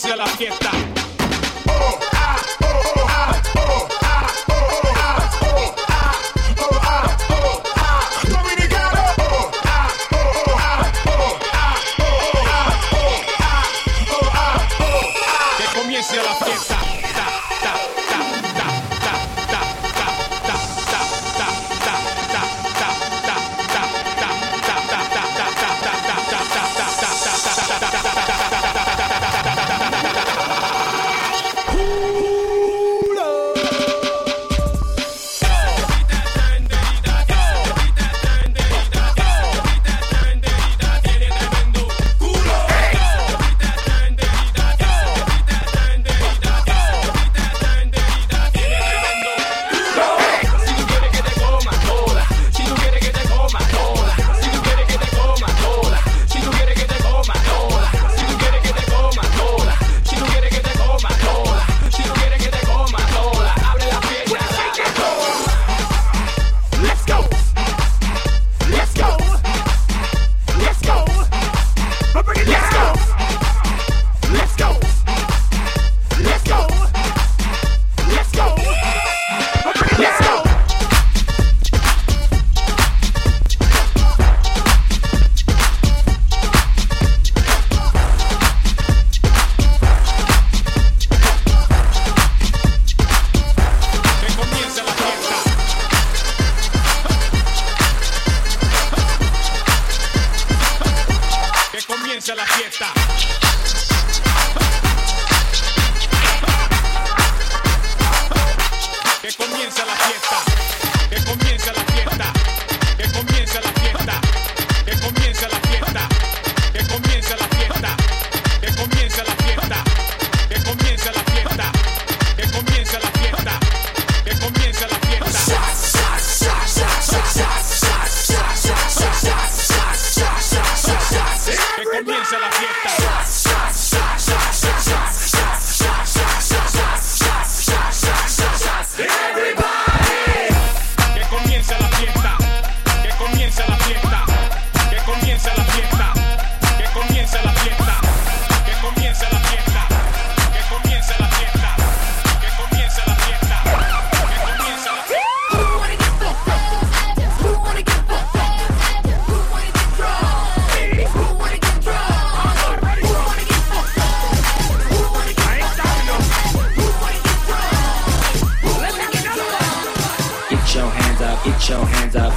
inicio a la fiesta.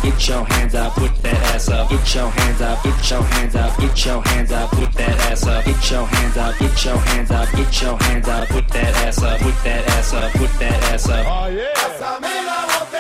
get your hands up, put that ass up, get your hands up, get your hands up, get your hands up, put that ass up, get your hands up, get your hands up, get your hands up, put that ass up, put that ass up, put that ass up. Oh yeah.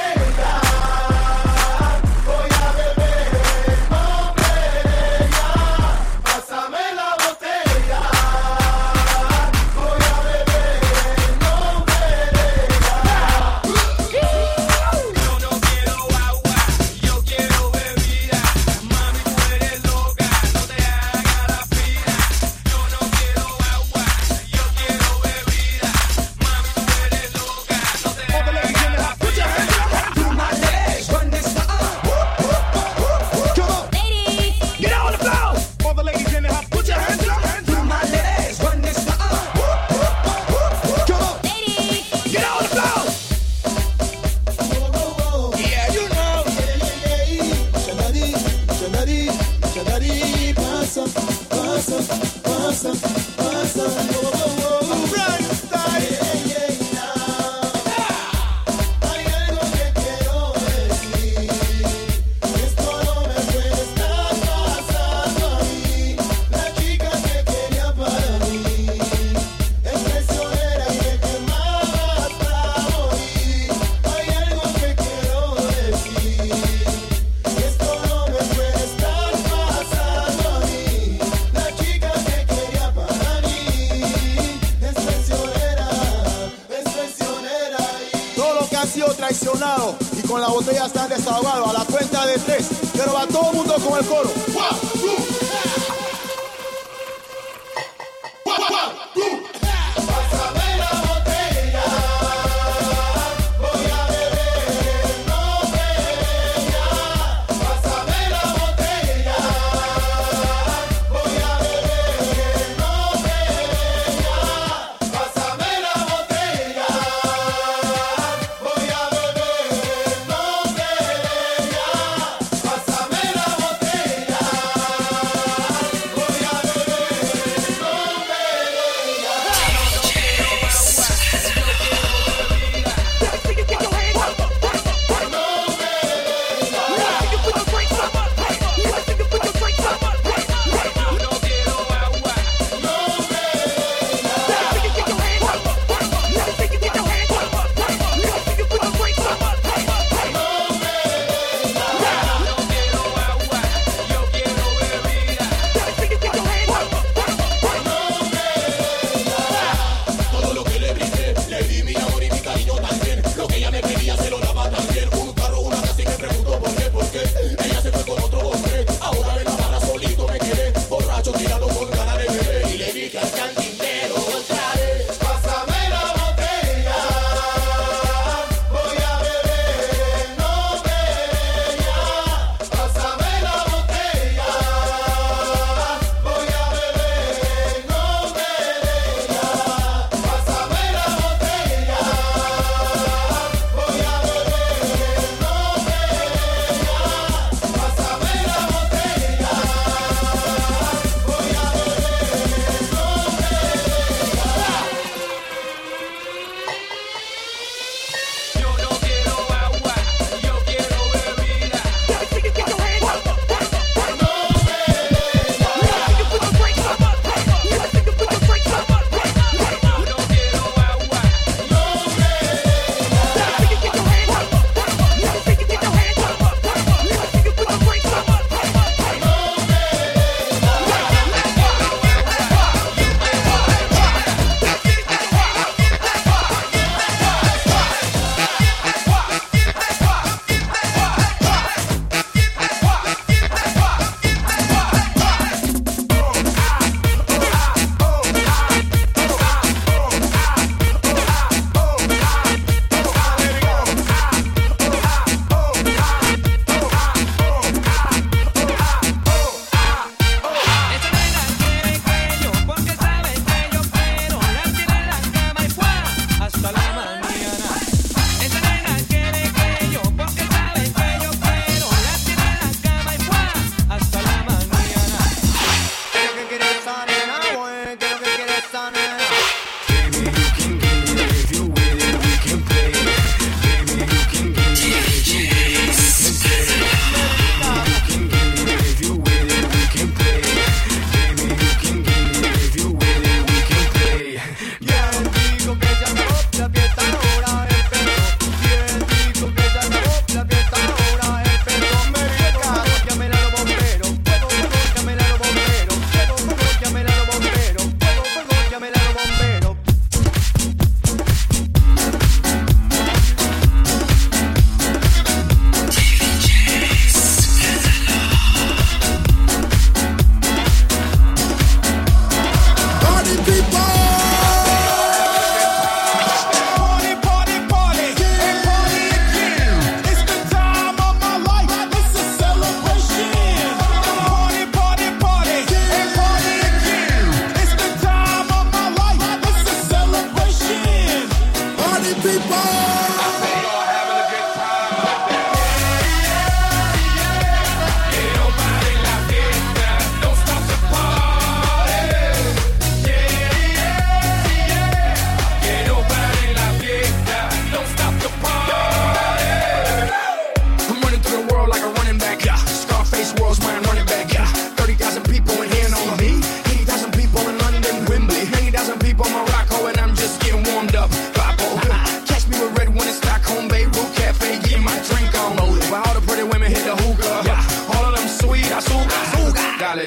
y con la botella están desahogados. A la cuenta de tres, pero va todo el mundo con el coro.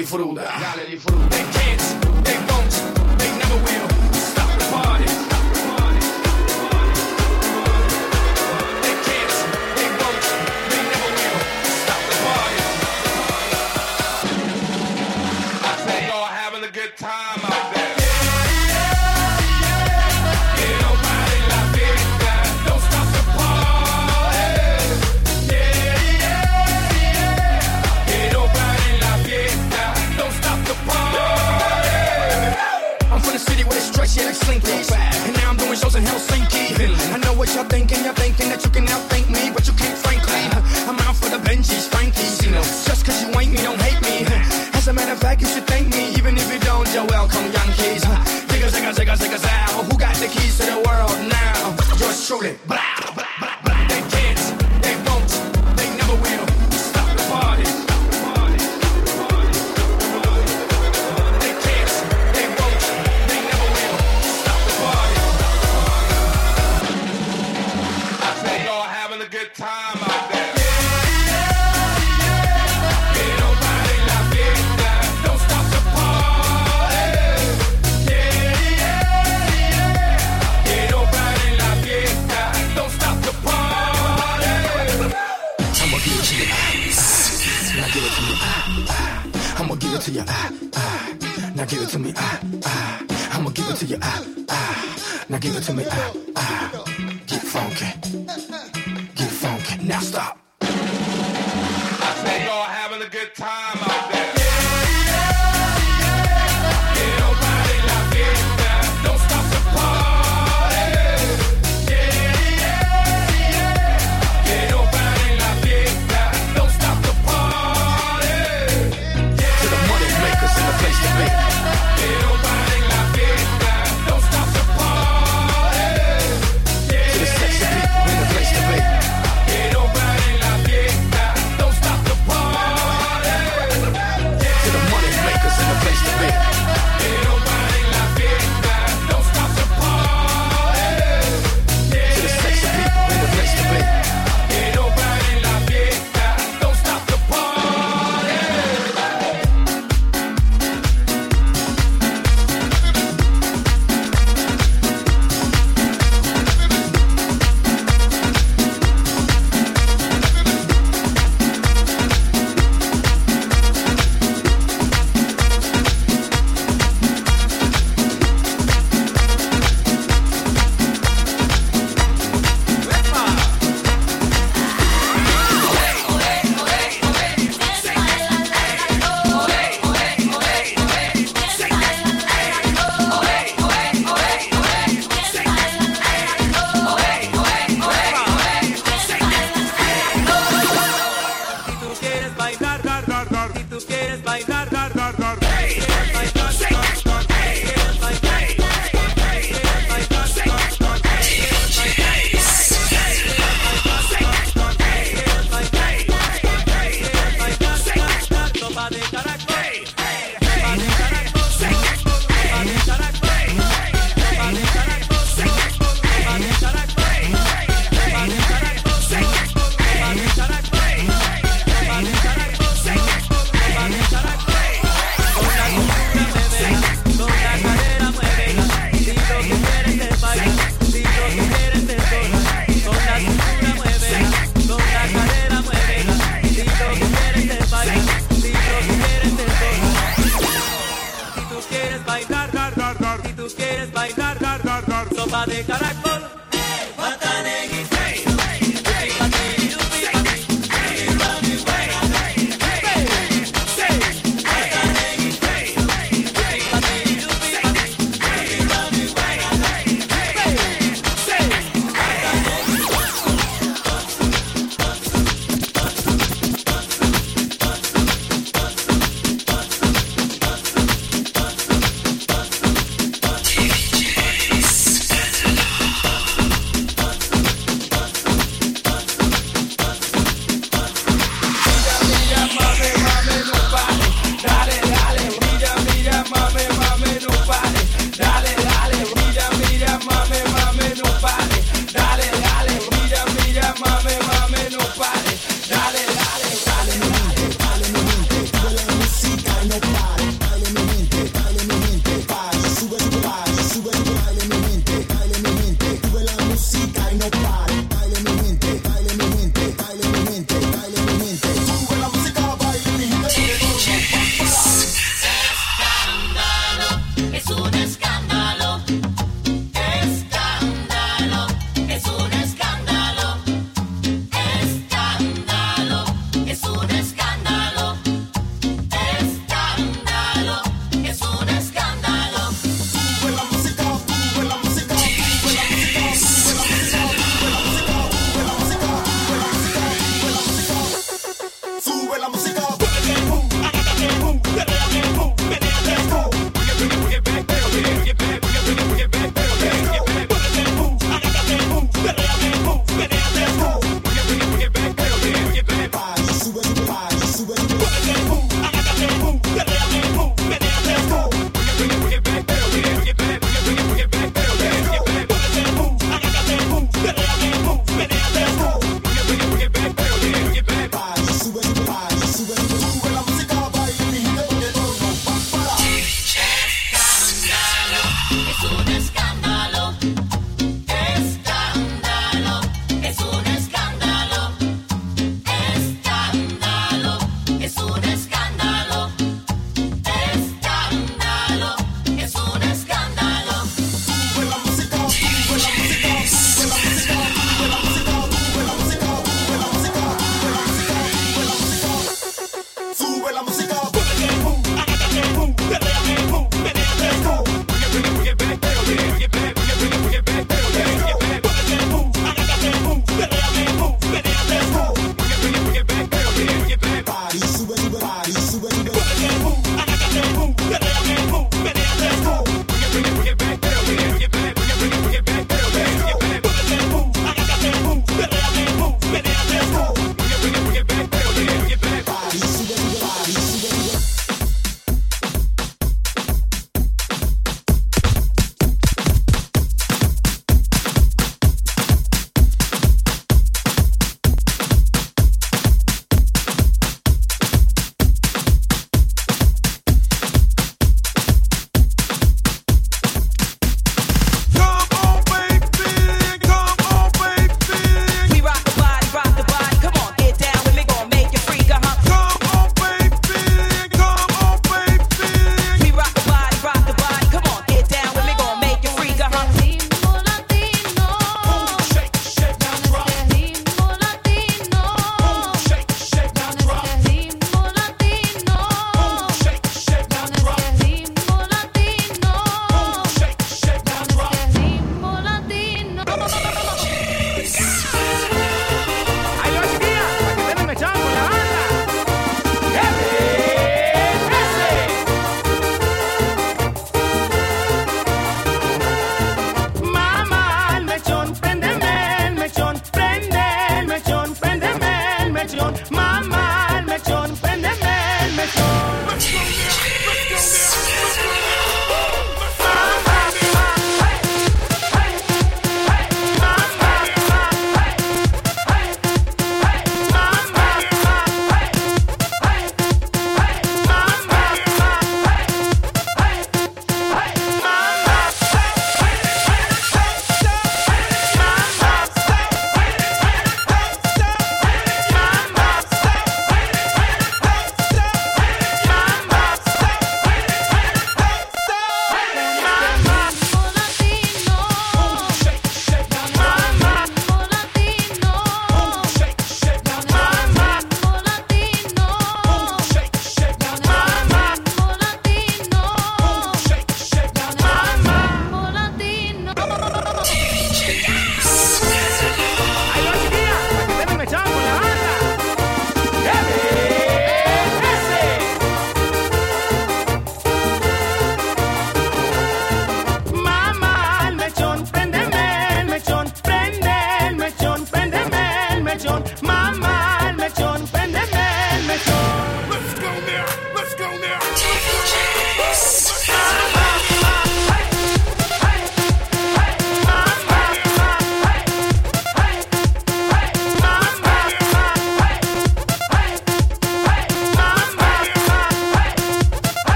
gallerifrode. Gallerifrode. Now stop.